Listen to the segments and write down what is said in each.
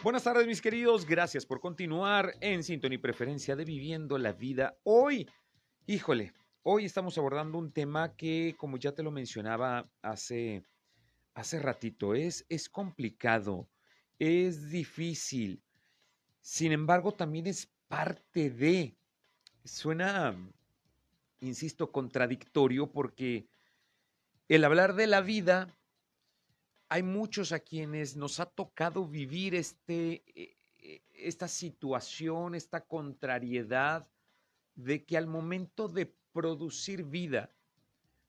Buenas tardes, mis queridos. Gracias por continuar en Sintonía y Preferencia de Viviendo la Vida. Hoy, híjole, hoy estamos abordando un tema que, como ya te lo mencionaba hace, hace ratito, es, es complicado, es difícil. Sin embargo, también es parte de. Suena, insisto, contradictorio porque el hablar de la vida hay muchos a quienes nos ha tocado vivir este, e, e, esta situación, esta contrariedad de que al momento de producir vida,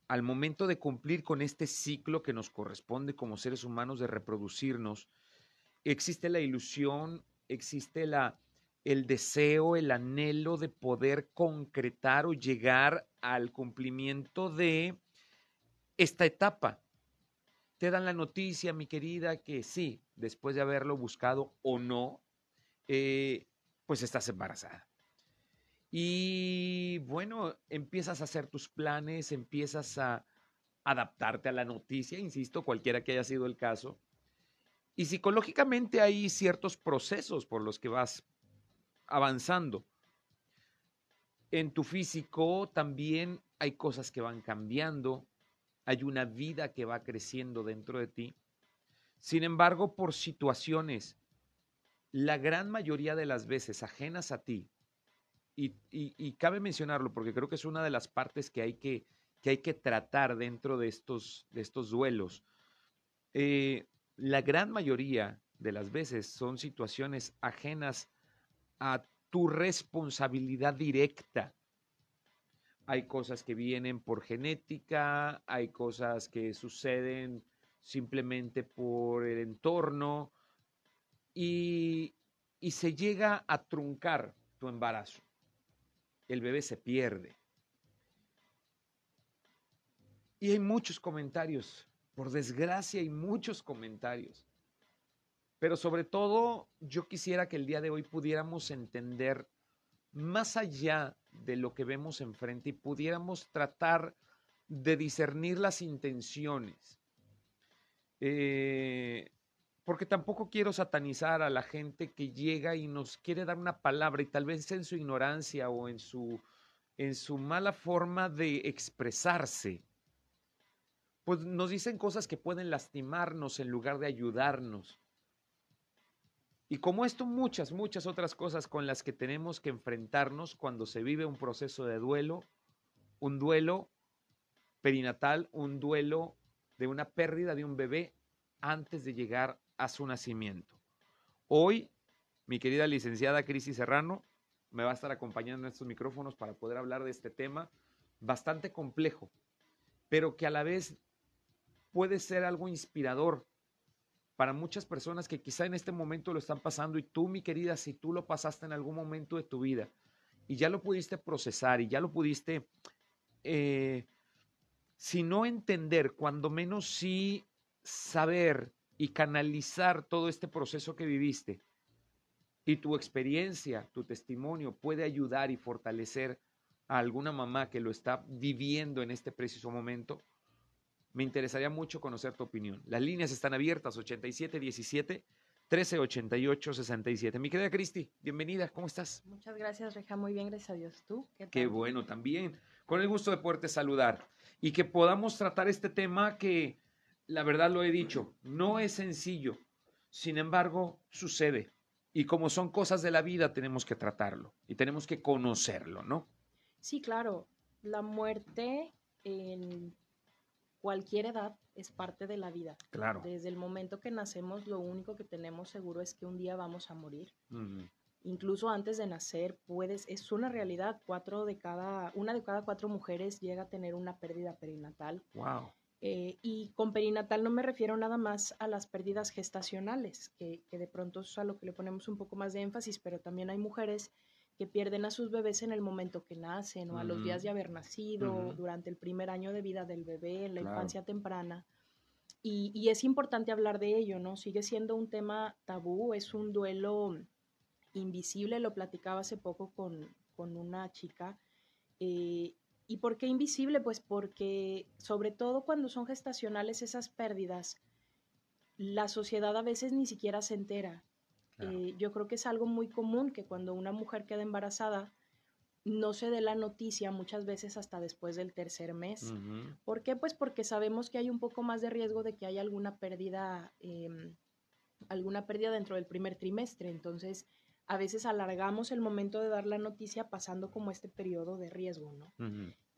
al momento de cumplir con este ciclo que nos corresponde como seres humanos de reproducirnos, existe la ilusión, existe la, el deseo, el anhelo de poder concretar o llegar al cumplimiento de esta etapa te dan la noticia, mi querida, que sí, después de haberlo buscado o no, eh, pues estás embarazada. Y bueno, empiezas a hacer tus planes, empiezas a adaptarte a la noticia, insisto, cualquiera que haya sido el caso. Y psicológicamente hay ciertos procesos por los que vas avanzando. En tu físico también hay cosas que van cambiando, hay una vida que va creciendo dentro de ti. Sin embargo, por situaciones, la gran mayoría de las veces ajenas a ti, y, cabe mencionarlo porque creo que es una de las partes que hay que, que, hay que tratar dentro de estos, de estos duelos, eh, la gran mayoría de las veces son situaciones ajenas a tu responsabilidad directa hay cosas que vienen por genética, hay cosas que suceden simplemente por el entorno y, se llega a truncar tu embarazo. El bebé se pierde. Y hay muchos comentarios, por desgracia hay muchos comentarios. Pero sobre todo, yo quisiera que el día de hoy pudiéramos entender más allá de lo que vemos enfrente y pudiéramos tratar de discernir las intenciones. Eh, porque tampoco quiero satanizar a la gente que llega y nos quiere dar una palabra y tal vez en su ignorancia o en su, en su mala forma de expresarse, pues nos dicen cosas que pueden lastimarnos en lugar de ayudarnos. Y como esto, muchas, muchas otras cosas con las que tenemos que enfrentarnos cuando se vive un proceso de duelo, un duelo perinatal, un duelo de una pérdida de un bebé antes de llegar a su nacimiento. Hoy, mi querida licenciada Crisis Serrano me va a estar acompañando en estos micrófonos para poder hablar de este tema bastante complejo, pero que a la vez puede ser algo inspirador para muchas personas que quizá en este momento lo están pasando y tú, mi querida, si tú lo pasaste en algún momento de tu vida y ya lo pudiste procesar y ya lo pudiste, eh, si no entender, cuando menos sí saber y canalizar todo este proceso que viviste y tu experiencia, tu testimonio puede ayudar y fortalecer a alguna mamá que lo está viviendo en este preciso momento, me interesaría mucho conocer tu opinión. Las líneas están abiertas, 8717 1388 67. Mi querida Cristi, bienvenida, ¿cómo estás? Muchas gracias, Reja, muy bien, gracias a Dios. ¿Tú? Qué, bueno, también. Con el gusto de poderte saludar y que podamos tratar este tema que, la verdad lo he dicho, no es sencillo. Sin embargo, sucede. Y como son cosas de la vida, tenemos que tratarlo y tenemos que conocerlo, ¿no? Sí, claro. La muerte en cualquier edad es parte de la vida. Claro. Desde el momento que nacemos, lo único que tenemos seguro es que un día vamos a morir. Incluso antes de nacer, puedes, es una realidad. Cuatro de cada, una de cada cuatro mujeres llega a tener una pérdida perinatal. Wow. Eh, y con perinatal no me refiero nada más a las pérdidas gestacionales, que, que de pronto es a lo que le ponemos un poco más de énfasis, pero también hay mujeres que pierden a sus bebés en el momento que nacen o a los días de haber nacido, durante el primer año de vida del bebé, en la infancia temprana. Y, es importante hablar de ello, ¿no? Sigue siendo un tema tabú, es un duelo invisible, lo platicaba hace poco con, una chica. Eh, ¿Y por qué invisible? Pues porque sobre todo cuando son gestacionales esas pérdidas, la sociedad a veces ni siquiera se entera Eh, yo creo que es algo muy común que cuando una mujer queda embarazada, no se dé la noticia muchas veces hasta después del tercer mes. ¿Por qué? Pues porque sabemos que hay un poco más de riesgo de que haya alguna pérdida, em, alguna pérdida dentro del primer trimestre. Entonces, a veces alargamos el momento de dar la noticia pasando como este periodo de riesgo, ¿no?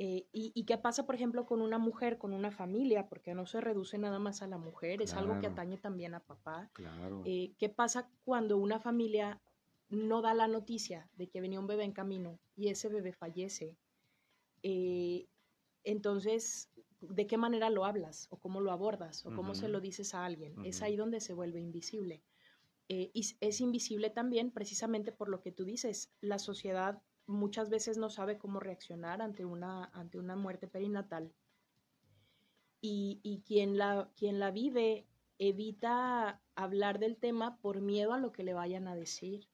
Eh, y, qué pasa, por ejemplo, con una mujer, con una familia? Porque no se reduce nada más a la mujer, es algo que atañe también a papá. Claro. Eh, ¿Qué pasa cuando una familia no da la noticia de que venía un bebé en camino y ese bebé fallece? Eh, entonces, ¿de qué manera lo hablas? ¿O cómo lo abordas? ¿O cómo se lo dices a alguien? Es ahí donde se vuelve invisible. Y es invisible también precisamente por lo que tú dices. La sociedad muchas veces no sabe cómo reaccionar ante una, ante una muerte perinatal. Y, quien, la, quien la vive evita hablar del tema por miedo a lo que le vayan a decir.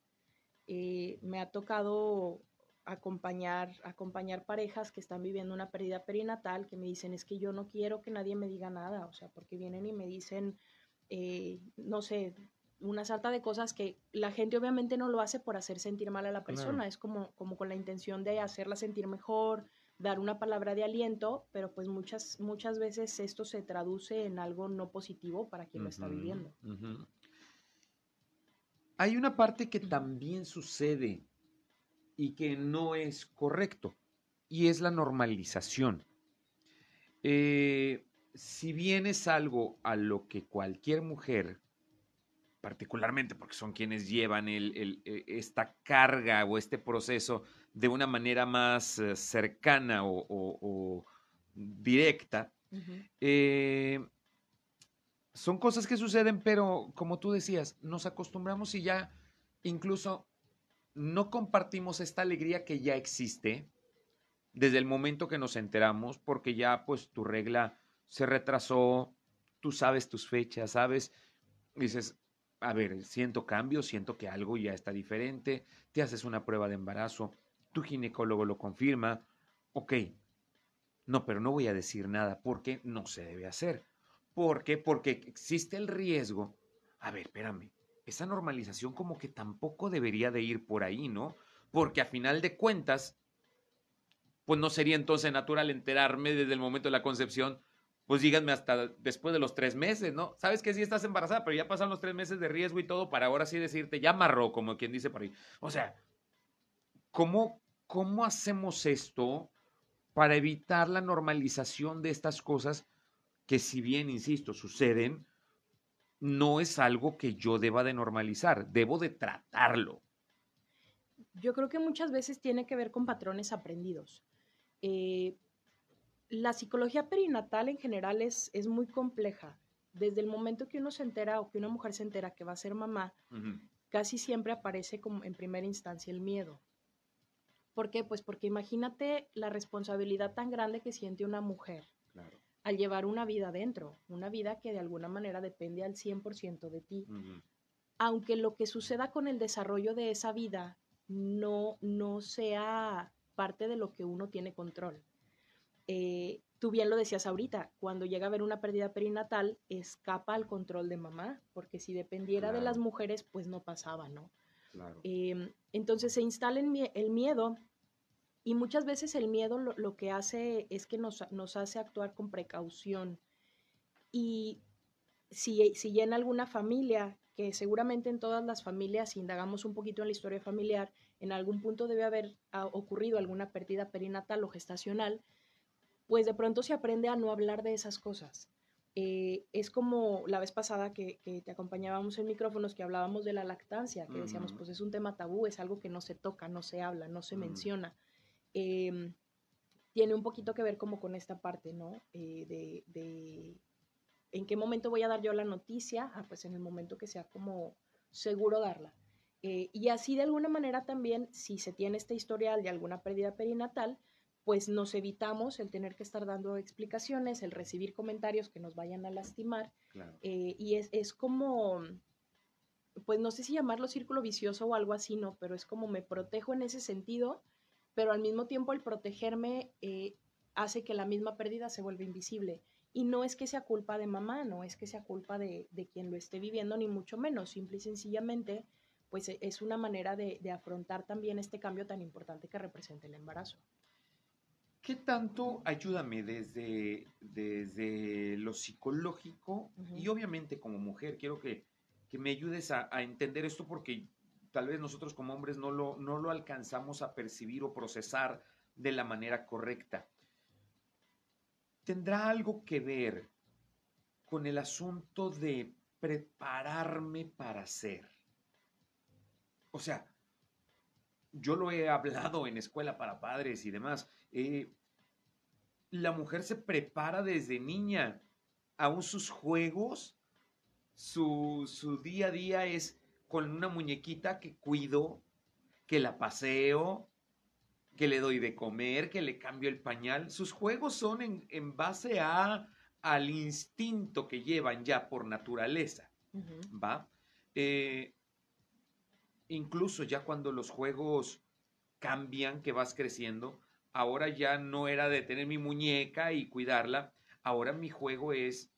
Eh, me ha tocado acompañar, acompañar parejas que están viviendo una pérdida perinatal que me dicen es que yo no quiero que nadie me diga nada, o sea, porque vienen y me dicen, eh, no sé, una sarta de cosas que la gente obviamente no lo hace por hacer sentir mal a la persona, es como, como con la intención de hacerla sentir mejor, dar una palabra de aliento, pero pues muchas, muchas veces esto se traduce en algo no positivo para quien lo está viviendo. Hay una parte que también sucede y que no es correcto, y es la normalización. Eh, si bien es algo a lo que cualquier mujer particularmente porque son quienes llevan e, esta carga o este proceso de una manera más eh, cercana o, directa. Eh, son cosas que suceden, pero como tú decías, nos acostumbramos y ya incluso no compartimos esta alegría que ya existe desde el momento que nos enteramos, porque ya pues tu regla se retrasó, tú sabes tus fechas, sabes, dices, a ver, siento cambio, siento que algo ya está diferente, te haces una prueba de embarazo, tu ginecólogo lo confirma, ok, no, pero no voy a decir nada porque no se debe hacer. ¿Por qué? Porque existe el riesgo. A ver, espérame, esa normalización como que tampoco debería de ir por ahí, ¿no? Porque a final de cuentas, pues no sería entonces natural enterarme desde el momento de la concepción pues díganme hasta después de los tres meses, ¿no? Sabes que sí estás embarazada, pero ya pasan los tres meses de riesgo y todo para ahora sí decirte, ya amarró, como quien dice por ahí. O sea, ¿cómo, cómo hacemos esto para evitar la normalización de estas cosas que si bien, insisto, suceden, no es algo que yo deba de normalizar, debo de tratarlo? Yo creo que muchas veces tiene que ver con patrones aprendidos. Eh, la psicología perinatal en general es, es muy compleja. Desde el momento que uno se entera o que una mujer se entera que va a ser mamá, casi siempre aparece como en primera instancia el miedo. ¿Por qué? Pues porque imagínate la responsabilidad tan grande que siente una mujer al llevar una vida dentro, una vida que de alguna manera depende al 100% de ti. Aunque lo que suceda con el desarrollo de esa vida no, no sea parte de lo que uno tiene control. Eh, tú bien lo decías ahorita, cuando llega a haber una pérdida perinatal, escapa al control de mamá, porque si dependiera de las mujeres, pues no pasaba, ¿no? Em, entonces se instala el miedo y muchas veces el miedo lo, que hace es que nos, hace actuar con precaución. Y si, si ya en alguna familia, que seguramente en todas las familias, si indagamos un poquito en la historia familiar, en algún punto debe haber ocurrido alguna pérdida perinatal o gestacional, pues de pronto se aprende a no hablar de esas cosas. Eh, es como la vez pasada que, te acompañábamos en micrófonos, que hablábamos de la lactancia, que decíamos, pues es un tema tabú, es algo que no se toca, no se habla, no se menciona. Em, tiene un poquito que ver como con esta parte, ¿no? Eh, de, en qué momento voy a dar yo la noticia, ah, pues en el momento que sea como seguro darla. Eh, y así de alguna manera también, si se tiene este historial de alguna pérdida perinatal, pues nos evitamos el tener que estar dando explicaciones, el recibir comentarios que nos vayan a lastimar. Eh, y es, como, pues no sé si llamarlo círculo vicioso o algo así, no, pero es como me protejo en ese sentido, pero al mismo tiempo el protegerme eh, hace que la misma pérdida se vuelva invisible. Y no es que sea culpa de mamá, no es que sea culpa de, de quien lo esté viviendo, ni mucho menos, simple y sencillamente pues e, es una manera de, afrontar también este cambio tan importante que representa el embarazo. ¿Qué tanto, ayúdame desde, desde lo psicológico y obviamente como mujer, quiero que, me ayudes a, entender esto porque tal vez nosotros como hombres no lo, no lo alcanzamos a percibir o procesar de la manera correcta. ¿Tendrá algo que ver con el asunto de prepararme para ser? O sea, yo lo he hablado en escuela para padres y demás. Eh, la mujer se prepara desde niña. Aún sus juegos, su, su día a día es con una muñequita que cuido, que la paseo, que le doy de comer, que le cambio el pañal. Sus juegos son en, en base a, al instinto que llevan ya por naturaleza. ¿Va? Eh, incluso ya cuando los juegos cambian, que vas creciendo, ahora ya no era de tener mi muñeca y cuidarla, ahora mi juego es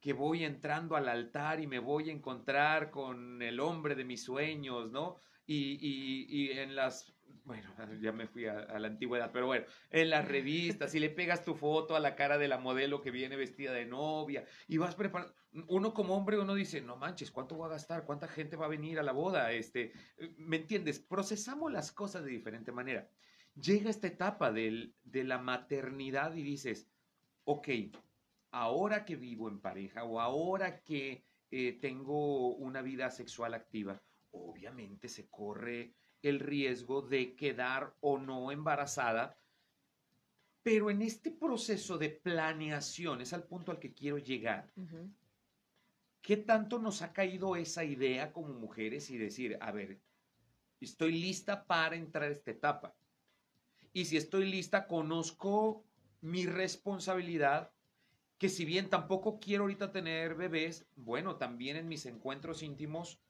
que voy entrando al altar y me voy a encontrar con el hombre de mis sueños, ¿no? Y, y, en las, bueno, ya me fui a, la antigüedad, pero bueno, en las revistas, y le pegas tu foto a la cara de la modelo que viene vestida de novia, y vas preparando, uno como hombre, uno dice, no manches, ¿cuánto voy a gastar? ¿Cuánta gente va a venir a la boda? Este, ¿Me entiendes? Procesamos las cosas de diferente manera. Llega esta etapa del, de la maternidad y dices, ok, ahora que vivo en pareja o ahora que eh, tengo una vida sexual activa, obviamente se corre el riesgo de quedar o no embarazada, pero en este proceso de planeación es al punto al que quiero llegar. ¿Qué tanto nos ha caído esa idea como mujeres y decir, a ver, estoy lista para entrar a esta etapa? Y si estoy lista, conozco mi responsabilidad, que si bien tampoco quiero ahorita tener bebés, bueno, también en mis encuentros íntimos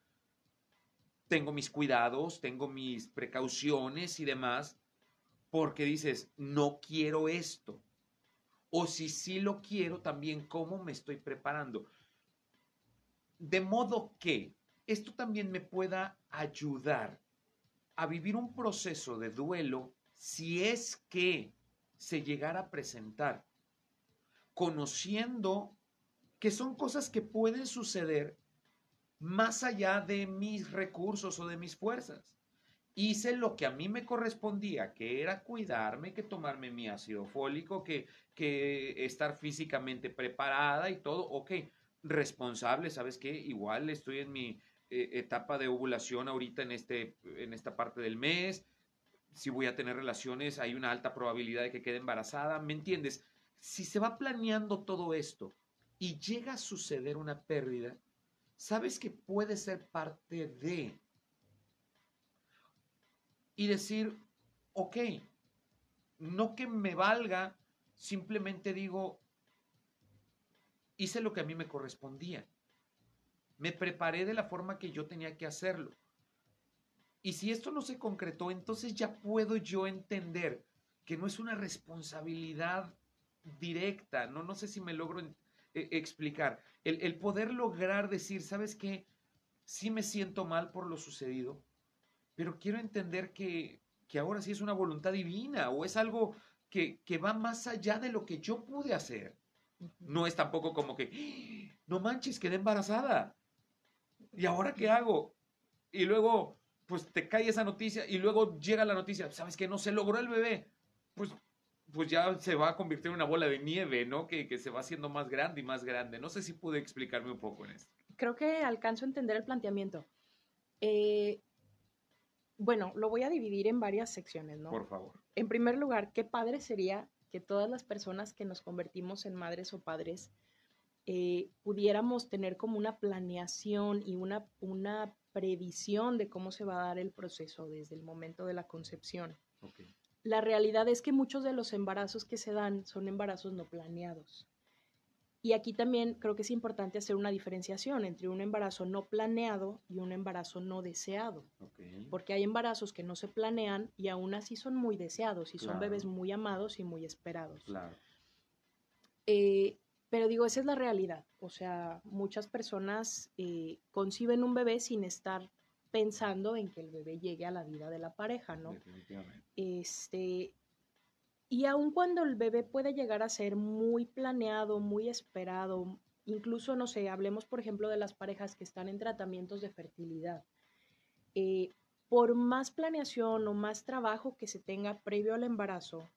tengo mis cuidados, tengo mis precauciones y demás, porque dices, no quiero esto. O si sí lo quiero, también cómo me estoy preparando. De modo que esto también me pueda ayudar a vivir un proceso de duelo si es que se llegara a presentar, conociendo que son cosas que pueden suceder más allá de mis recursos o de mis fuerzas. Hice lo que a mí me correspondía, que era cuidarme, que tomarme mi ácido fólico, que, que estar físicamente preparada y todo. Ok, responsable, ¿sabes qué? Igual estoy en mi eh, etapa de ovulación ahorita en, este, en esta parte del mes. Si voy a tener relaciones, hay una alta probabilidad de que quede embarazada. ¿Me entiendes? Si se va planeando todo esto y llega a suceder una pérdida, sabes que puede ser parte de. Y decir, ok, no que me valga, simplemente digo, hice lo que a mí me correspondía. Me preparé de la forma que yo tenía que hacerlo. Y si esto no se concretó, entonces ya puedo yo entender que no es una responsabilidad directa. No, no sé si me logro e, explicar. El, poder lograr decir, ¿sabes qué? Sí me siento mal por lo sucedido, pero quiero entender que, que ahora sí es una voluntad divina o es algo que, que, va más allá de lo que yo pude hacer. No es tampoco como que, ¡Ah! no manches, quedé embarazada. ¿Y ahora qué hago? Y luego, pues te cae esa noticia y luego llega la noticia, ¿sabes qué? No se logró el bebé. Pues pues ya se va a convertir en una bola de nieve, ¿no? Que, que, se va haciendo más grande y más grande. No sé si pude explicarme un poco en esto. Creo que alcanzo a entender el planteamiento. Eh, bueno, lo voy a dividir en varias secciones, ¿no? Por favor. En primer lugar, qué padre sería que todas las personas que nos convertimos en madres o padres eh, pudiéramos tener como una planeación y una, una previsión de cómo se va a dar el proceso desde el momento de la concepción. Okay la realidad es que muchos de los embarazos que se dan son embarazos no planeados. Y aquí también creo que es importante hacer una diferenciación entre un embarazo no planeado y un embarazo no deseado. Porque hay embarazos que no se planean y aún así son muy deseados y son bebés muy amados y muy esperados. Claro. Eh, pero digo, esa es la realidad. O sea, muchas personas eh, conciben un bebé sin estar pensando en que el bebé llegue a la vida de la pareja, ¿no? Definitivamente. Este, y aun cuando el bebé puede llegar a ser muy planeado, muy esperado, incluso, no sé, hablemos por ejemplo de las parejas que están en tratamientos de fertilidad. Eh, por más planeación o más trabajo que se tenga previo al embarazo,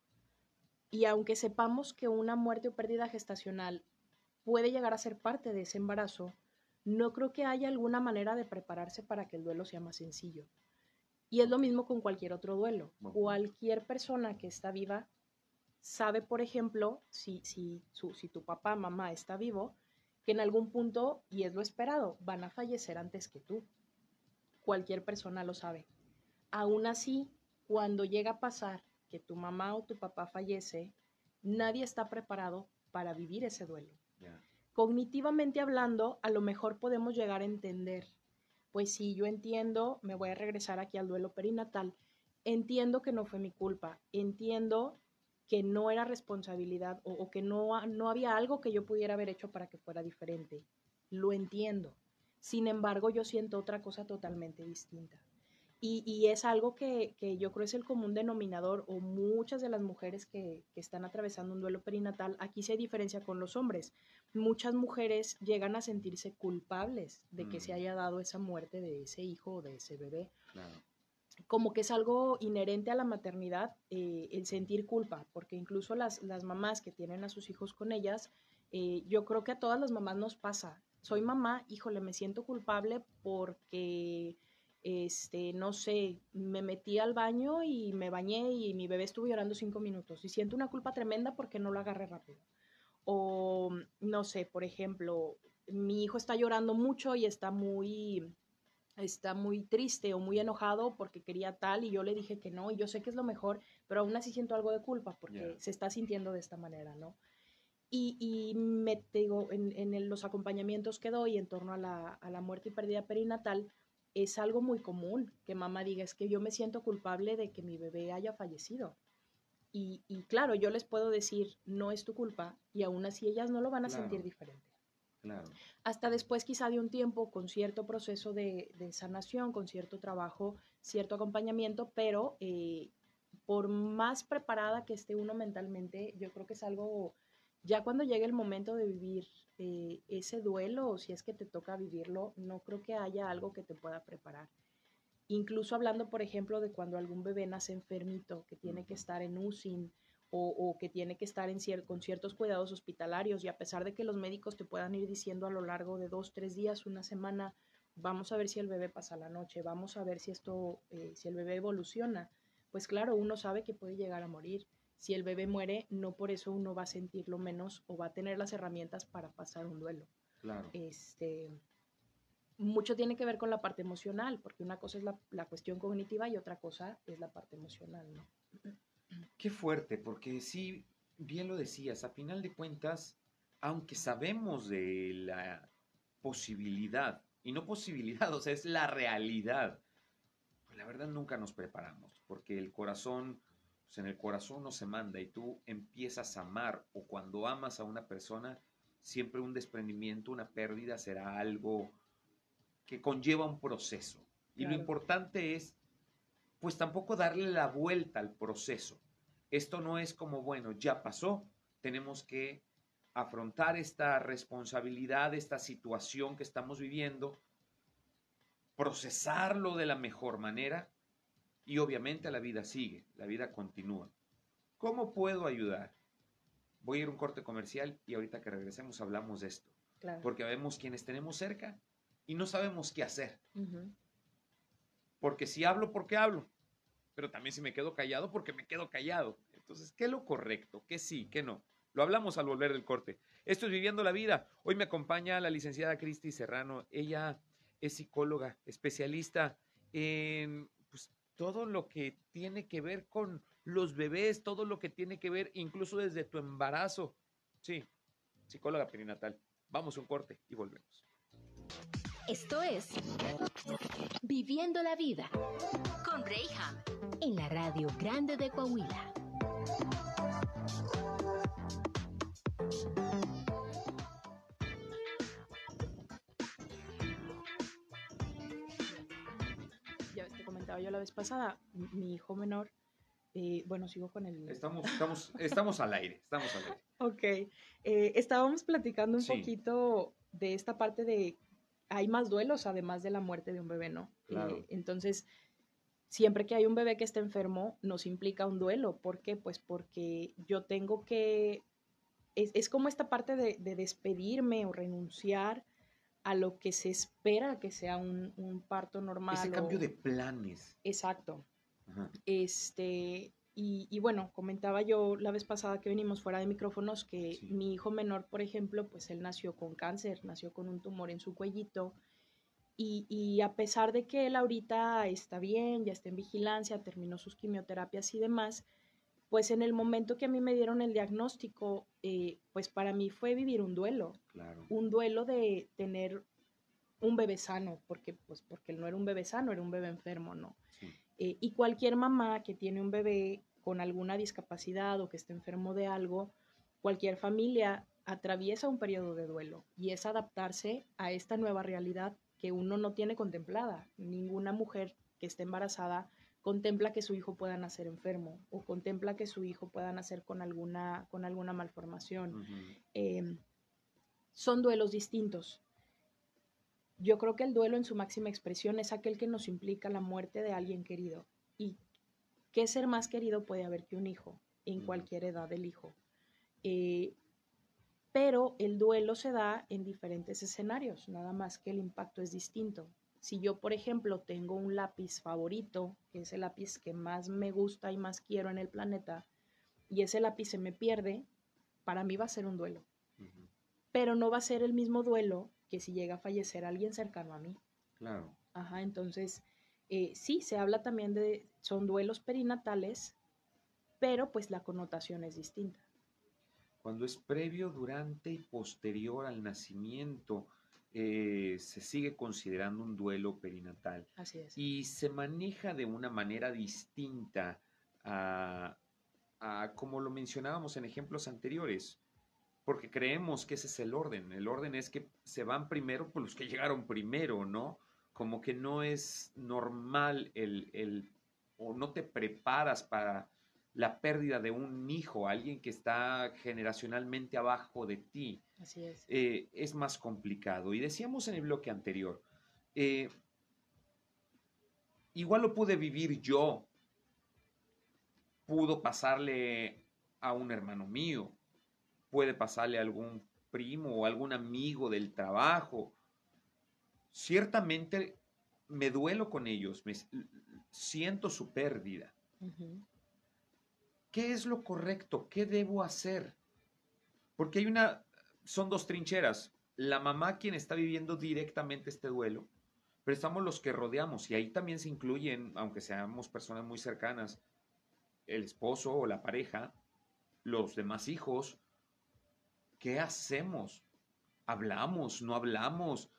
y aunque sepamos que una muerte o pérdida gestacional puede llegar a ser parte de ese embarazo, no creo que haya alguna manera de prepararse para que el duelo sea más sencillo. Y es lo mismo con cualquier otro duelo. Cualquier persona que está viva sabe, por ejemplo, si, si, si tu papá, mamá está vivo, que en algún punto, y es lo esperado, van a fallecer antes que tú. Cualquier persona lo sabe. Aún así, cuando llega a pasar que tu mamá o tu papá fallece, nadie está preparado para vivir ese duelo cognitivamente hablando, a lo mejor podemos llegar a entender, pues si yo entiendo, me voy a regresar aquí al duelo perinatal, entiendo que no fue mi culpa, entiendo que no era responsabilidad o, o que no, no había algo que yo pudiera haber hecho para que fuera diferente. Lo entiendo. Sin embargo, yo siento otra cosa totalmente distinta. Y, es algo que, yo creo es el común denominador o muchas de las mujeres que, están atravesando un duelo perinatal, aquí se diferencia con los hombres. Muchas mujeres llegan a sentirse culpables de que se mm. haya dado esa muerte de ese hijo o de ese bebé. Como que es algo inherente a la maternidad eh, el sentir culpa, porque incluso las, las, mamás que tienen a sus hijos con ellas, eh, yo creo que a todas las mamás nos pasa. Soy mamá, híjole, me siento culpable porque este, no sé, me metí al baño y me bañé y mi bebé estuvo llorando cinco minutos y siento una culpa tremenda porque no lo agarré rápido. O, no sé, por ejemplo, mi hijo está llorando mucho y está muy, está muy triste o muy enojado porque quería tal y yo le dije que no y yo sé que es lo mejor, pero aún así siento algo de culpa porque se está sintiendo de esta manera, ¿no? Y, y me digo, en, en, los acompañamientos que doy en torno a la, a la muerte y pérdida perinatal, es algo muy común que mamá diga, es que yo me siento culpable de que mi bebé haya fallecido. Y, claro, yo les puedo decir, no es tu culpa, y aún así ellas no lo van a sentir diferente. Hasta después quizá de un tiempo con cierto proceso de, sanación, con cierto trabajo, cierto acompañamiento, pero eh, por más preparada que esté uno mentalmente, yo creo que es algo, ya cuando llegue el momento de vivir eh, ese duelo o si es que te toca vivirlo, no creo que haya algo que te pueda preparar. Incluso hablando, por ejemplo, de cuando algún bebé nace enfermito, que tiene que estar en UCI o, que tiene que estar en con ciertos cuidados hospitalarios y a pesar de que los médicos te puedan ir diciendo a lo largo de dos, tres días, una semana, vamos a ver si el bebé pasa la noche, vamos a ver si esto, eh, si el bebé evoluciona, pues claro, uno sabe que puede llegar a morir si el bebé muere, no por eso uno va a sentirlo menos o va a tener las herramientas para pasar un duelo. Claro. Este, mucho tiene que ver con la parte emocional, porque una cosa es la, cuestión cognitiva y otra cosa es la parte emocional, ¿no? Qué fuerte, porque sí, bien lo decías, a final de cuentas, aunque sabemos de la posibilidad, y no posibilidad, o sea, es la realidad, pues la verdad nunca nos preparamos, porque el corazón pues, en el corazón no se manda y tú empiezas a amar o cuando amas a una persona, siempre un desprendimiento, una pérdida será algo que conlleva un proceso. Y lo importante es, pues tampoco darle la vuelta al proceso. Esto no es como, bueno, ya pasó, tenemos que afrontar esta responsabilidad, esta situación que estamos viviendo, procesarlo de la mejor manera y obviamente la vida sigue, la vida continúa. ¿Cómo puedo ayudar? Voy a ir a un corte comercial y ahorita que regresemos hablamos de esto. Porque vemos quienes tenemos cerca y no sabemos qué hacer. Porque si hablo, porque hablo. Pero también si me quedo callado, porque me quedo callado. Entonces, ¿qué es lo correcto? ¿Qué sí? ¿Qué no? Lo hablamos al volver del corte. Esto es Viviendo la Vida. Hoy me acompaña la licenciada Cristi Serrano. Ella es psicóloga, especialista en todo lo que tiene que ver con los bebés, todo lo que tiene que ver incluso desde tu embarazo. Sí, psicóloga perinatal. Vamos a un corte y volvemos. Esto es Viviendo la Vida con Reyham en la Radio Grande de Coahuila. Comentaba yo la vez pasada, mi hijo menor, eh, bueno, sigo con el... Estamos, estamos, estamos al aire, estamos al aire. Ok, eh, estábamos platicando un poquito de esta parte de, hay más duelos además de la muerte de un bebé, ¿no? Claro. entonces, siempre que hay un bebé que está enfermo, nos implica un duelo. ¿Por qué? Pues porque yo tengo que, es, es como esta parte de, de despedirme o renunciar a lo que se espera que sea un, un parto normal. Ese o- cambio de planes. Exacto. Ajá. Este, y, y bueno, comentaba yo la vez pasada que venimos fuera de micrófonos que Sí. mi hijo menor, por ejemplo, pues él nació con cáncer, nació con un tumor en su cuellito. Y, y a pesar de que él ahorita está bien, ya está en vigilancia, terminó sus quimioterapias y demás, pues en el momento que a mí me dieron el diagnóstico, eh, pues para mí fue vivir un duelo Claro. un duelo de tener un bebé sano, porque, pues, porque no era un bebé sano, era un bebé enfermo, ¿no? Sí. Eh, y cualquier mamá que tiene un bebé con alguna discapacidad o que esté enfermo de algo, cualquier familia atraviesa un periodo de duelo y es adaptarse a esta nueva realidad que uno no tiene contemplada. Ninguna mujer que esté embarazada contempla que su hijo pueda nacer enfermo o contempla que su hijo pueda nacer con alguna, con alguna malformación eh, son duelos distintos. Yo creo que el duelo en su máxima expresión es aquel que nos implica la muerte de alguien querido. ¿Y qué ser más querido puede haber que un hijo en cualquier edad del hijo? Eh, pero el duelo se da en diferentes escenarios, nada más que el impacto es distinto. Si yo, por ejemplo, tengo un lápiz favorito, que es el lápiz que más me gusta y más quiero en el planeta, y ese lápiz se me pierde, para mí va a ser un duelo pero no va a ser el mismo duelo que si llega a fallecer alguien cercano a mí. Claro. Ajá, entonces, eh, sí, se habla también de, son duelos perinatales, pero pues la connotación es distinta. Cuando es previo, durante y posterior al nacimiento, eh, se sigue considerando un duelo perinatal Así es. y se maneja de una manera distinta a, a como lo mencionábamos en ejemplos anteriores, porque creemos que ese es el orden. El orden es que se van primero por los que llegaron primero, ¿no? Como que no es normal el, el o no te preparas para la pérdida de un hijo, alguien que está generacionalmente abajo de ti Así es. eh, es más complicado. Y decíamos en el bloque anterior, eh, igual lo pude vivir yo, pudo pasarle a un hermano mío, puede pasarle a algún primo o algún amigo del trabajo. Ciertamente me duelo con ellos, me siento su pérdida. ¿Qué es lo correcto? ¿Qué debo hacer? Porque hay una, son dos trincheras. La mamá quien está viviendo directamente este duelo, pero estamos los que rodeamos y ahí también se incluyen, aunque seamos personas muy cercanas, el esposo o la pareja, los demás hijos. ¿Qué hacemos? ¿Hablamos? ¿No hablamos?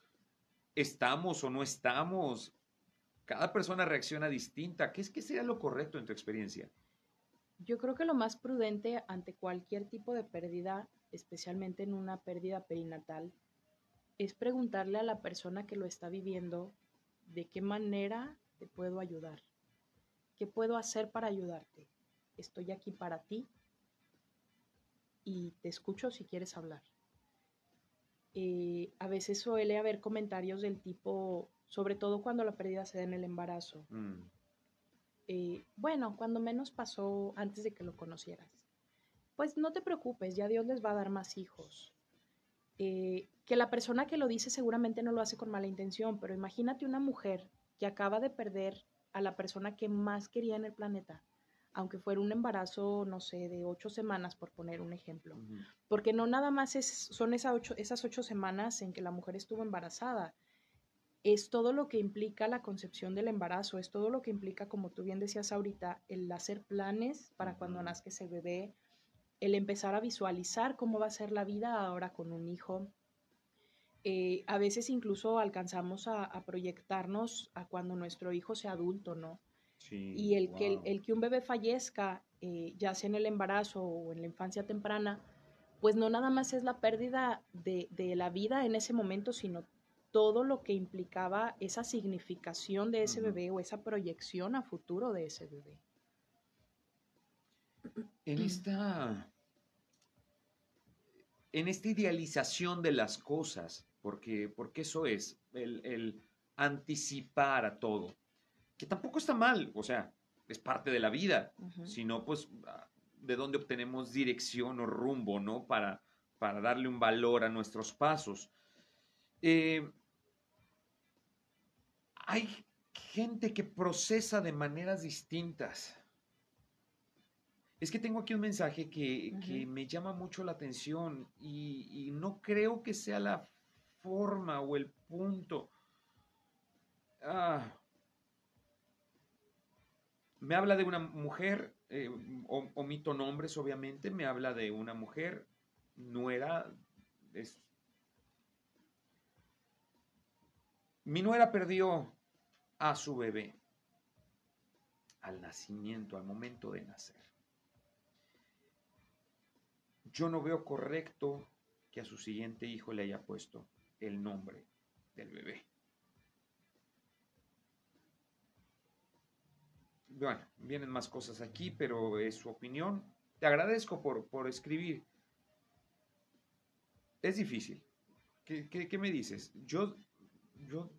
¿Estamos o no estamos? Cada persona reacciona distinta. ¿Qué es que sería lo correcto en tu experiencia? Yo creo que lo más prudente ante cualquier tipo de pérdida, especialmente en una pérdida perinatal, es preguntarle a la persona que lo está viviendo de qué manera te puedo ayudar. ¿Qué puedo hacer para ayudarte? Estoy aquí para ti y te escucho si quieres hablar. Eh, a veces suele haber comentarios del tipo, sobre todo cuando la pérdida se da en el embarazo. Mm, eh, bueno, cuando menos pasó antes de que lo conocieras. Pues no te preocupes, ya Dios les va a dar más hijos. Eh, que la persona que lo dice seguramente no lo hace con mala intención, pero imagínate una mujer que acaba de perder a la persona que más quería en el planeta, aunque fuera un embarazo, no sé, de ocho semanas, por poner un ejemplo. Porque no nada más es, son esa ocho- esas ocho semanas en que la mujer estuvo embarazada. Es todo lo que implica la concepción del embarazo, es todo lo que implica, como tú bien decías ahorita, el hacer planes para cuando nazca ese bebé, el empezar a visualizar cómo va a ser la vida ahora con un hijo. Eh, a veces incluso alcanzamos a, a proyectarnos a cuando nuestro hijo sea adulto, ¿no? Sí, Y el, que, el que un bebé fallezca, eh, ya sea en el embarazo o en la infancia temprana, pues no nada más es la pérdida de, de la vida en ese momento, sino todo lo que implicaba esa significación de ese bebé o esa proyección a futuro de ese bebé. En esta, en esta idealización de las cosas, porque, porque eso es, el, anticipar a todo, que tampoco está mal, o sea, es parte de la vida, sino pues ah, de dónde obtenemos dirección o rumbo, ¿no? Para, para darle un valor a nuestros pasos. Eh, hay gente que procesa de maneras distintas. Es que tengo aquí un mensaje que, me llama mucho la atención y, no creo que sea la forma o el punto. Ah. Me habla de una mujer, eh, omito nombres obviamente, me habla de una mujer nuera. Mi nuera perdió a su bebé al nacimiento, al momento de nacer. Yo no veo correcto que a su siguiente hijo le haya puesto el nombre del bebé. Bueno, vienen más cosas aquí, pero es su opinión. Te agradezco por, por escribir. Es difícil. ¿Qué, qué me dices? Yo, yo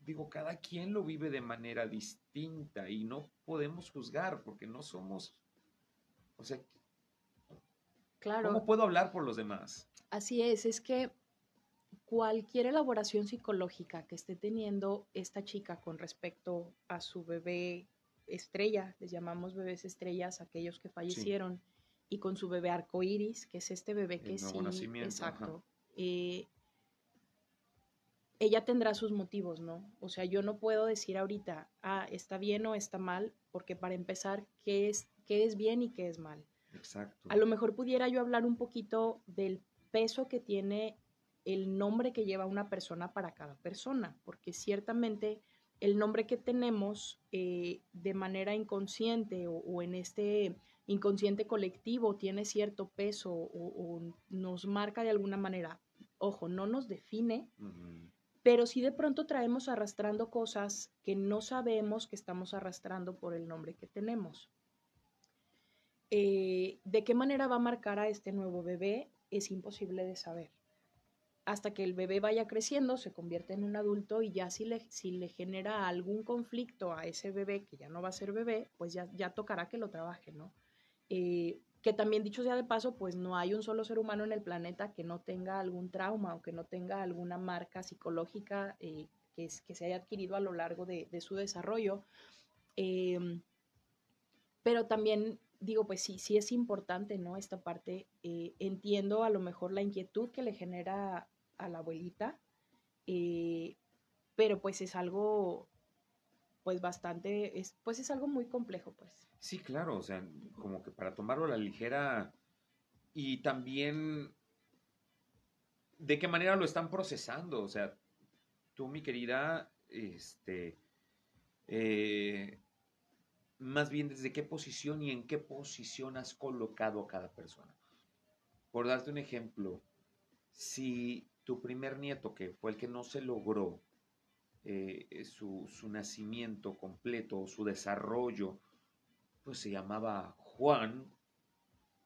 digo, cada quien lo vive de manera distinta y no podemos juzgar porque no somos, o sea, claro. ¿cómo puedo hablar por los demás? Así es, es que cualquier elaboración psicológica que esté teniendo esta chica con respecto a su bebé estrella, les llamamos bebés estrellas, aquellos que fallecieron, y con su bebé arcoíris, que es este bebé que sí, exacto, eh, ella tendrá sus motivos, ¿no? O sea, yo no puedo decir ahorita, ah, está bien o está mal, porque para empezar, ¿qué es, qué es bien y qué es mal? Exacto. A lo mejor pudiera yo hablar un poquito del peso que tiene el nombre que lleva una persona para cada persona, porque ciertamente el nombre que tenemos eh, de manera inconsciente o, en este inconsciente colectivo tiene cierto peso o, nos marca de alguna manera. Ojo, no nos define, pero si de pronto traemos arrastrando cosas que no sabemos que estamos arrastrando por el nombre que tenemos. Eh, ¿De qué manera va a marcar a este nuevo bebé? Es imposible de saber. Hasta que el bebé vaya creciendo, se convierte en un adulto y ya si le, si le genera algún conflicto a ese bebé, que ya no va a ser bebé, pues ya, ya tocará que lo trabaje, ¿no? Eh, que también dicho sea de paso, pues no hay un solo ser humano en el planeta que no tenga algún trauma o que no tenga alguna marca psicológica eh, que, que, se haya adquirido a lo largo de, su desarrollo. Em, pero también digo, pues sí, sí es importante, ¿no? Esta parte, eh, entiendo a lo mejor la inquietud que le genera a la abuelita, eh, pero pues es algo, pues bastante, es, pues es algo muy complejo, pues. Sí, claro, o sea, como que para tomarlo a la ligera y también de qué manera lo están procesando, o sea, tú, mi querida, este, eh, más bien desde qué posición y en qué posición has colocado a cada persona. Por darte un ejemplo, si tu primer nieto, que fue el que no se logró eh, su, su, nacimiento completo, su desarrollo, pues se llamaba Juan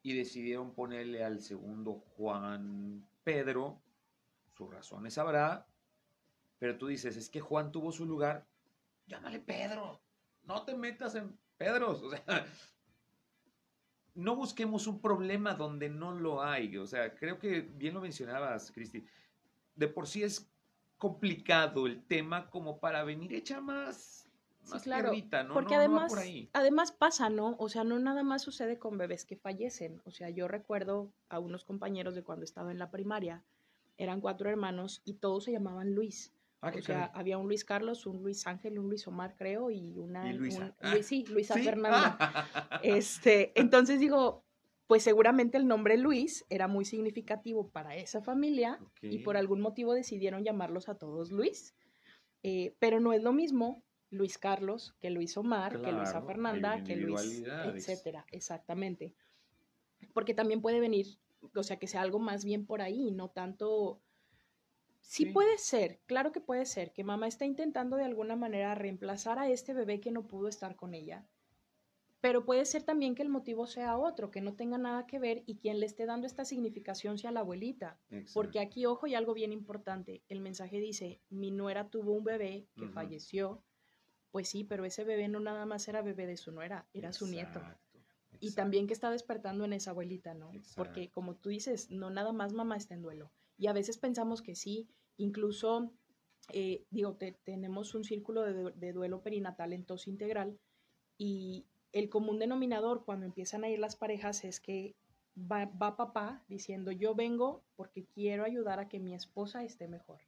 y decidieron ponerle al segundo Juan Pedro. Sus razones habrá, pero tú dices, es que Juan tuvo su lugar, llámale Pedro, no te metas en Pedros, o sea, no busquemos un problema donde no lo hay, o sea, creo que bien lo mencionabas, Cristi, de por sí es complicado el tema como para venir hecha más sí, claro, Porque además, además pasa, ¿no? O sea, no nada más sucede con bebés que fallecen. O sea, yo recuerdo a unos compañeros de cuando estaba en la primaria, eran cuatro hermanos y todos se llamaban Luis. Ah, o sea, había un Luis Carlos, un Luis Ángel, un Luis Omar, creo, y una... Luisa. Ah. sí, Luisa Fernanda. este, entonces digo, pues seguramente el nombre Luis era muy significativo para esa familia y por algún motivo decidieron llamarlos a todos Luis. Eh, pero no es lo mismo Luis Carlos, que Luis Omar, que Luisa Fernanda, que Luis, etcétera, exactamente. Porque también puede venir, o sea, que sea algo más bien por ahí, no tanto, Sí, puede ser, claro que puede ser, que mamá está intentando de alguna manera reemplazar a este bebé que no pudo estar con ella. Pero puede ser también que el motivo sea otro, que no tenga nada que ver y quien le esté dando esta significación sea la abuelita. Porque aquí, ojo, y algo bien importante, el mensaje dice, mi nuera tuvo un bebé que falleció. Pues sí, pero ese bebé no nada más era bebé de su nuera, era su nieto. Y también que está despertando en esa abuelita, ¿no? Porque como tú dices, no nada más mamá está en duelo. Y a veces pensamos que sí, incluso, eh, digo, tenemos un círculo de, de duelo perinatal en tos integral y el común denominador cuando empiezan a ir las parejas es que va, papá diciendo yo vengo porque quiero ayudar a que mi esposa esté mejor.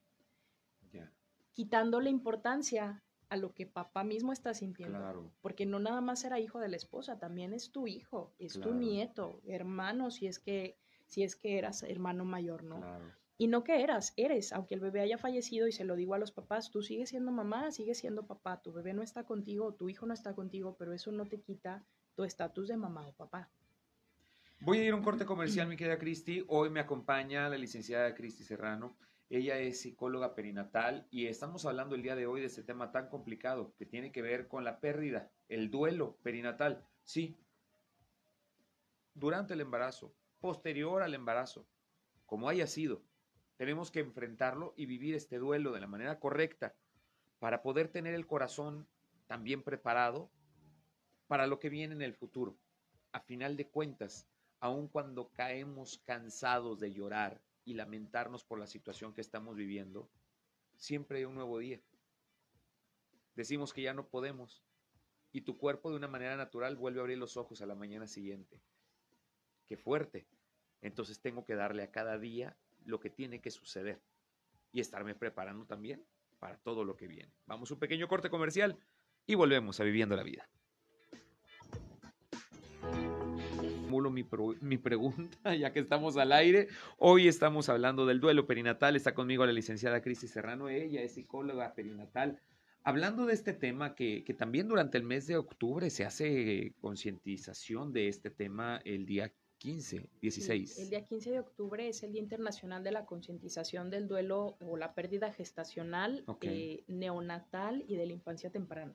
Quitando la importancia a lo que papá mismo está sintiendo. Porque no nada más era hijo de la esposa, también es tu hijo, es tu nieto, hermano, si es que, si es que eras hermano mayor, ¿no? Y no que eras, eres, aunque el bebé haya fallecido y se lo digo a los papás, tú sigues siendo mamá, sigues siendo papá, tu bebé no está contigo, tu hijo no está contigo, pero eso no te quita tu estatus de mamá o papá. Voy a ir a un corte comercial, mi querida Cristi. Hoy me acompaña la licenciada Cristi Serrano. Ella es psicóloga perinatal y estamos hablando el día de hoy de este tema tan complicado que tiene que ver con la pérdida, el duelo perinatal. Sí, durante el embarazo, posterior al embarazo, como haya sido, tenemos que enfrentarlo y vivir este duelo de la manera correcta para poder tener el corazón también preparado para lo que viene en el futuro. A final de cuentas, aun cuando caemos cansados de llorar y lamentarnos por la situación que estamos viviendo, siempre hay un nuevo día. Decimos que ya no podemos y tu cuerpo de una manera natural vuelve a abrir los ojos a la mañana siguiente. Qué fuerte. Entonces tengo que darle a cada día lo que tiene que suceder y estarme preparando también para todo lo que viene. Vamos a un pequeño corte comercial y volvemos a Viviendo la Vida. Mi, mi, pregunta, ya que estamos al aire. Hoy estamos hablando del duelo perinatal. Está conmigo la licenciada Cristi Serrano. Ella es psicóloga perinatal. Hablando de este tema, que, que también durante el mes de octubre se hace concientización de este tema el día 15, 16. el día 15 de octubre es el Día Internacional de la Concientización del Duelo o la Pérdida Gestacional, eh, Neonatal y de la Infancia Temprana.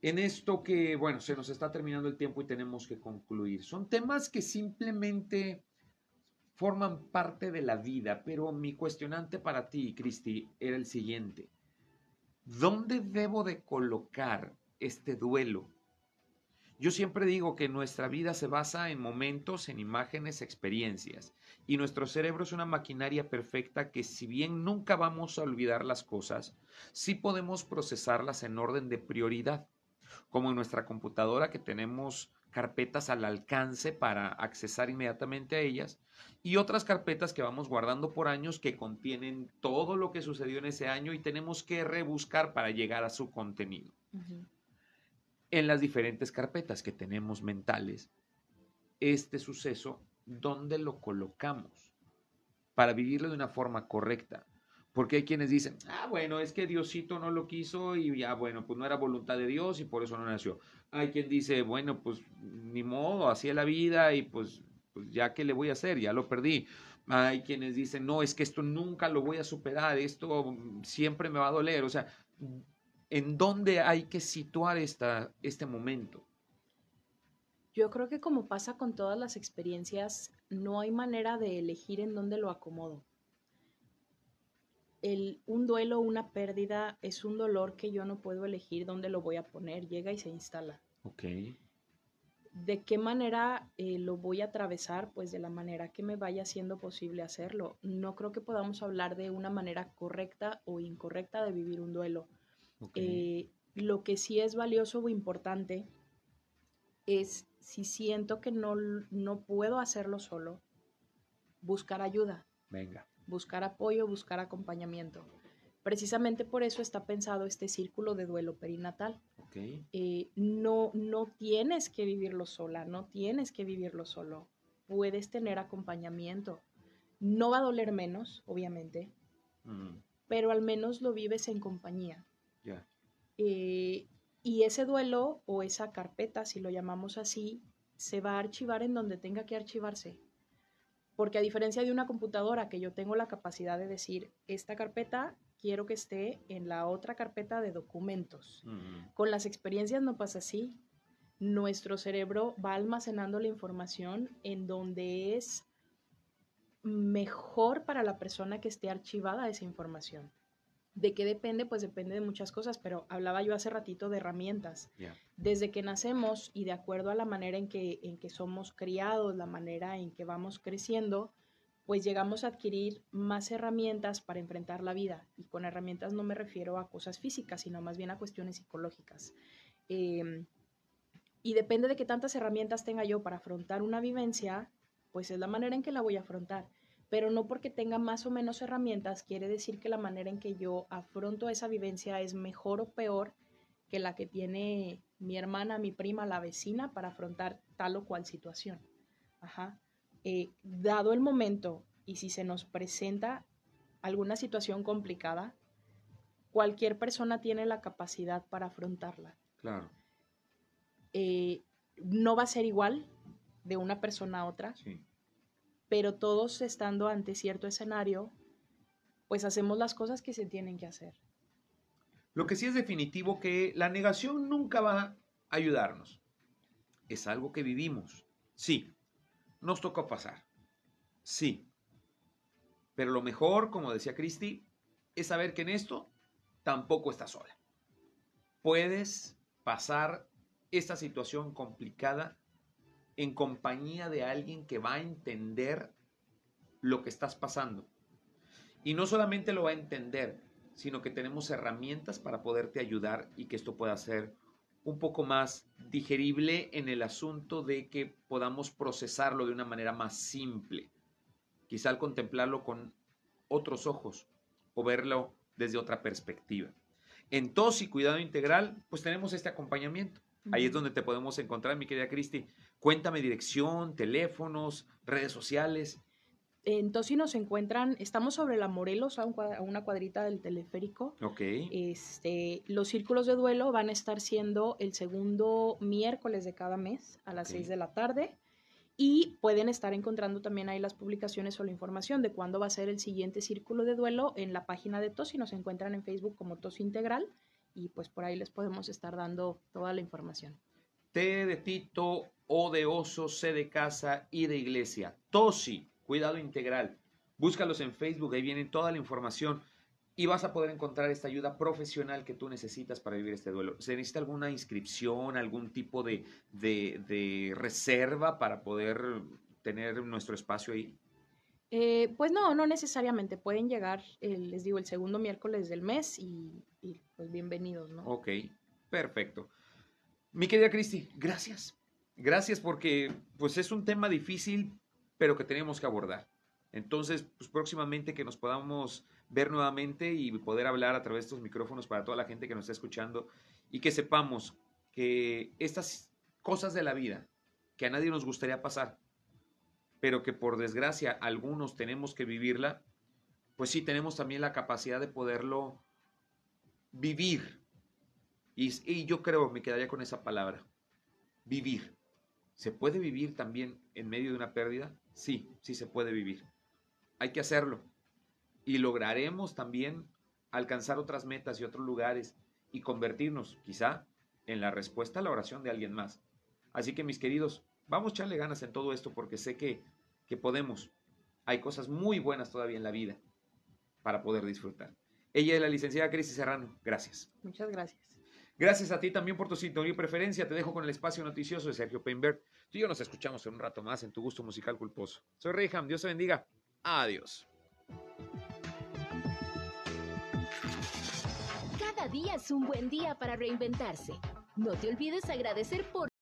En esto que, bueno, se nos está terminando el tiempo y tenemos que concluir. Son temas que simplemente forman parte de la vida, pero mi cuestionante para ti, Cristi, era el siguiente. ¿Dónde debo de colocar este duelo yo siempre digo que nuestra vida se basa en momentos, en imágenes, experiencias. Y nuestro cerebro es una maquinaria perfecta que si bien nunca vamos a olvidar las cosas, sí podemos procesarlas en orden de prioridad. Como en nuestra computadora que tenemos carpetas al alcance para accesar inmediatamente a ellas y otras carpetas que vamos guardando por años que contienen todo lo que sucedió en ese año y tenemos que rebuscar para llegar a su contenido en las diferentes carpetas que tenemos mentales este suceso, ¿dónde lo colocamos? Para vivirlo de una forma correcta. Porque hay quienes dicen, ah, bueno, es que Diosito no lo quiso y ya, bueno, pues no era voluntad de Dios y por eso no nació. Hay quien dice, bueno, pues ni modo, así la vida y pues, pues ya qué le voy a hacer, ya lo perdí. Hay quienes dicen, no, es que esto nunca lo voy a superar, esto siempre me va a doler. O sea, ¿En dónde hay que situar esta, este momento? Yo creo que como pasa con todas las experiencias, no hay manera de elegir en dónde lo acomodo. El, un duelo, una pérdida, es un dolor que yo no puedo elegir dónde lo voy a poner, llega y se instala. Ok. ¿De qué manera eh, lo voy a atravesar? Pues de la manera que me vaya siendo posible hacerlo. No creo que podamos hablar de una manera correcta o incorrecta de vivir un duelo eh, lo que sí es valioso o importante es si siento que no, no puedo hacerlo solo, buscar ayuda. Venga. Buscar apoyo, buscar acompañamiento. Precisamente por eso está pensado este círculo de duelo perinatal. Eh, no, no tienes que vivirlo sola, no tienes que vivirlo solo. Puedes tener acompañamiento. No va a doler menos, obviamente, pero al menos lo vives en compañía. Eh, y ese duelo o esa carpeta, si lo llamamos así, se va a archivar en donde tenga que archivarse. Porque a diferencia de una computadora que yo tengo la capacidad de decir, esta carpeta quiero que esté en la otra carpeta de documentos. Con las experiencias no pasa así. Nuestro cerebro va almacenando la información en donde es mejor para la persona que esté archivada esa información. ¿De qué depende? Pues depende de muchas cosas, pero hablaba yo hace ratito de herramientas. Desde que nacemos y de acuerdo a la manera en que, en que somos criados, la manera en que vamos creciendo, pues llegamos a adquirir más herramientas para enfrentar la vida. Y con herramientas no me refiero a cosas físicas, sino más bien a cuestiones psicológicas. Em, y depende de qué tantas herramientas tenga yo para afrontar una vivencia, pues es la manera en que la voy a afrontar pero no porque tenga más o menos herramientas quiere decir que la manera en que yo afronto esa vivencia es mejor o peor que la que tiene mi hermana, mi prima, la vecina para afrontar tal o cual situación. Ajá. Eh, dado el momento y si se nos presenta alguna situación complicada, cualquier persona tiene la capacidad para afrontarla. Claro. Eh, no va a ser igual de una persona a otra. Sí pero todos estando ante cierto escenario, pues hacemos las cosas que se tienen que hacer. Lo que sí es definitivo que la negación nunca va a ayudarnos. Es algo que vivimos. Sí, nos tocó pasar. Sí. Pero lo mejor, como decía Cristi, es saber que en esto tampoco estás sola. Puedes pasar esta situación complicada en compañía de alguien que va a entender lo que estás pasando. Y no solamente lo va a entender, sino que tenemos herramientas para poderte ayudar y que esto pueda ser un poco más digerible en el asunto de que podamos procesarlo de una manera más simple. Quizá al contemplarlo con otros ojos o verlo desde otra perspectiva. En tos y cuidado integral, pues tenemos este acompañamiento. Ahí es donde te podemos encontrar, mi querida Cristi. Cuéntame dirección, teléfonos, redes sociales. En Tosi nos encuentran, estamos sobre la Morelos, a, una cuadrita del teleférico. Ok. Este, los círculos de duelo van a estar siendo el segundo miércoles de cada mes a las 6 de la tarde. Y pueden estar encontrando también ahí las publicaciones o la información de cuándo va a ser el siguiente círculo de duelo en la página de Tosi. Nos encuentran en Facebook como Tosi Integral y pues por ahí les podemos estar dando toda la información. T de Tito, O de Oso, C de Casa, y de Iglesia. Tosi, cuidado integral. Búscalos en Facebook, ahí viene toda la información y vas a poder encontrar esta ayuda profesional que tú necesitas para vivir este duelo. ¿Se necesita alguna inscripción, algún tipo de, de, reserva para poder tener nuestro espacio ahí? Eh, pues no, no necesariamente. Pueden llegar, les digo, el segundo miércoles del mes y, pues bienvenidos, ¿no? Ok, perfecto. Mi querida Cristi, gracias. Gracias porque pues es un tema difícil, pero que tenemos que abordar. Entonces, pues próximamente que nos podamos ver nuevamente y poder hablar a través de estos micrófonos para toda la gente que nos está escuchando y que sepamos que estas cosas de la vida que a nadie nos gustaría pasar, pero que por desgracia algunos tenemos que vivirla, pues sí tenemos también la capacidad de poderlo vivir. Y, yo creo, me quedaría con esa palabra, vivir. ¿Se puede vivir también en medio de una pérdida? Sí, sí se puede vivir. Hay que hacerlo. Y lograremos también alcanzar otras metas y otros lugares y convertirnos quizá en la respuesta a la oración de alguien más. Así que mis queridos, vamos a echarle ganas en todo esto porque sé que, que podemos. Hay cosas muy buenas todavía en la vida para poder disfrutar. Ella es la licenciada Cristi Serrano. Gracias. Muchas gracias. Gracias a ti también por tu sintonía y preferencia. Te dejo con el espacio noticioso de Sergio Peinberg. Tú y yo nos escuchamos en un rato más en tu gusto musical culposo. Soy Reyham. Dios te bendiga. Adiós. Cada día es un buen día para reinventarse. No te olvides agradecer por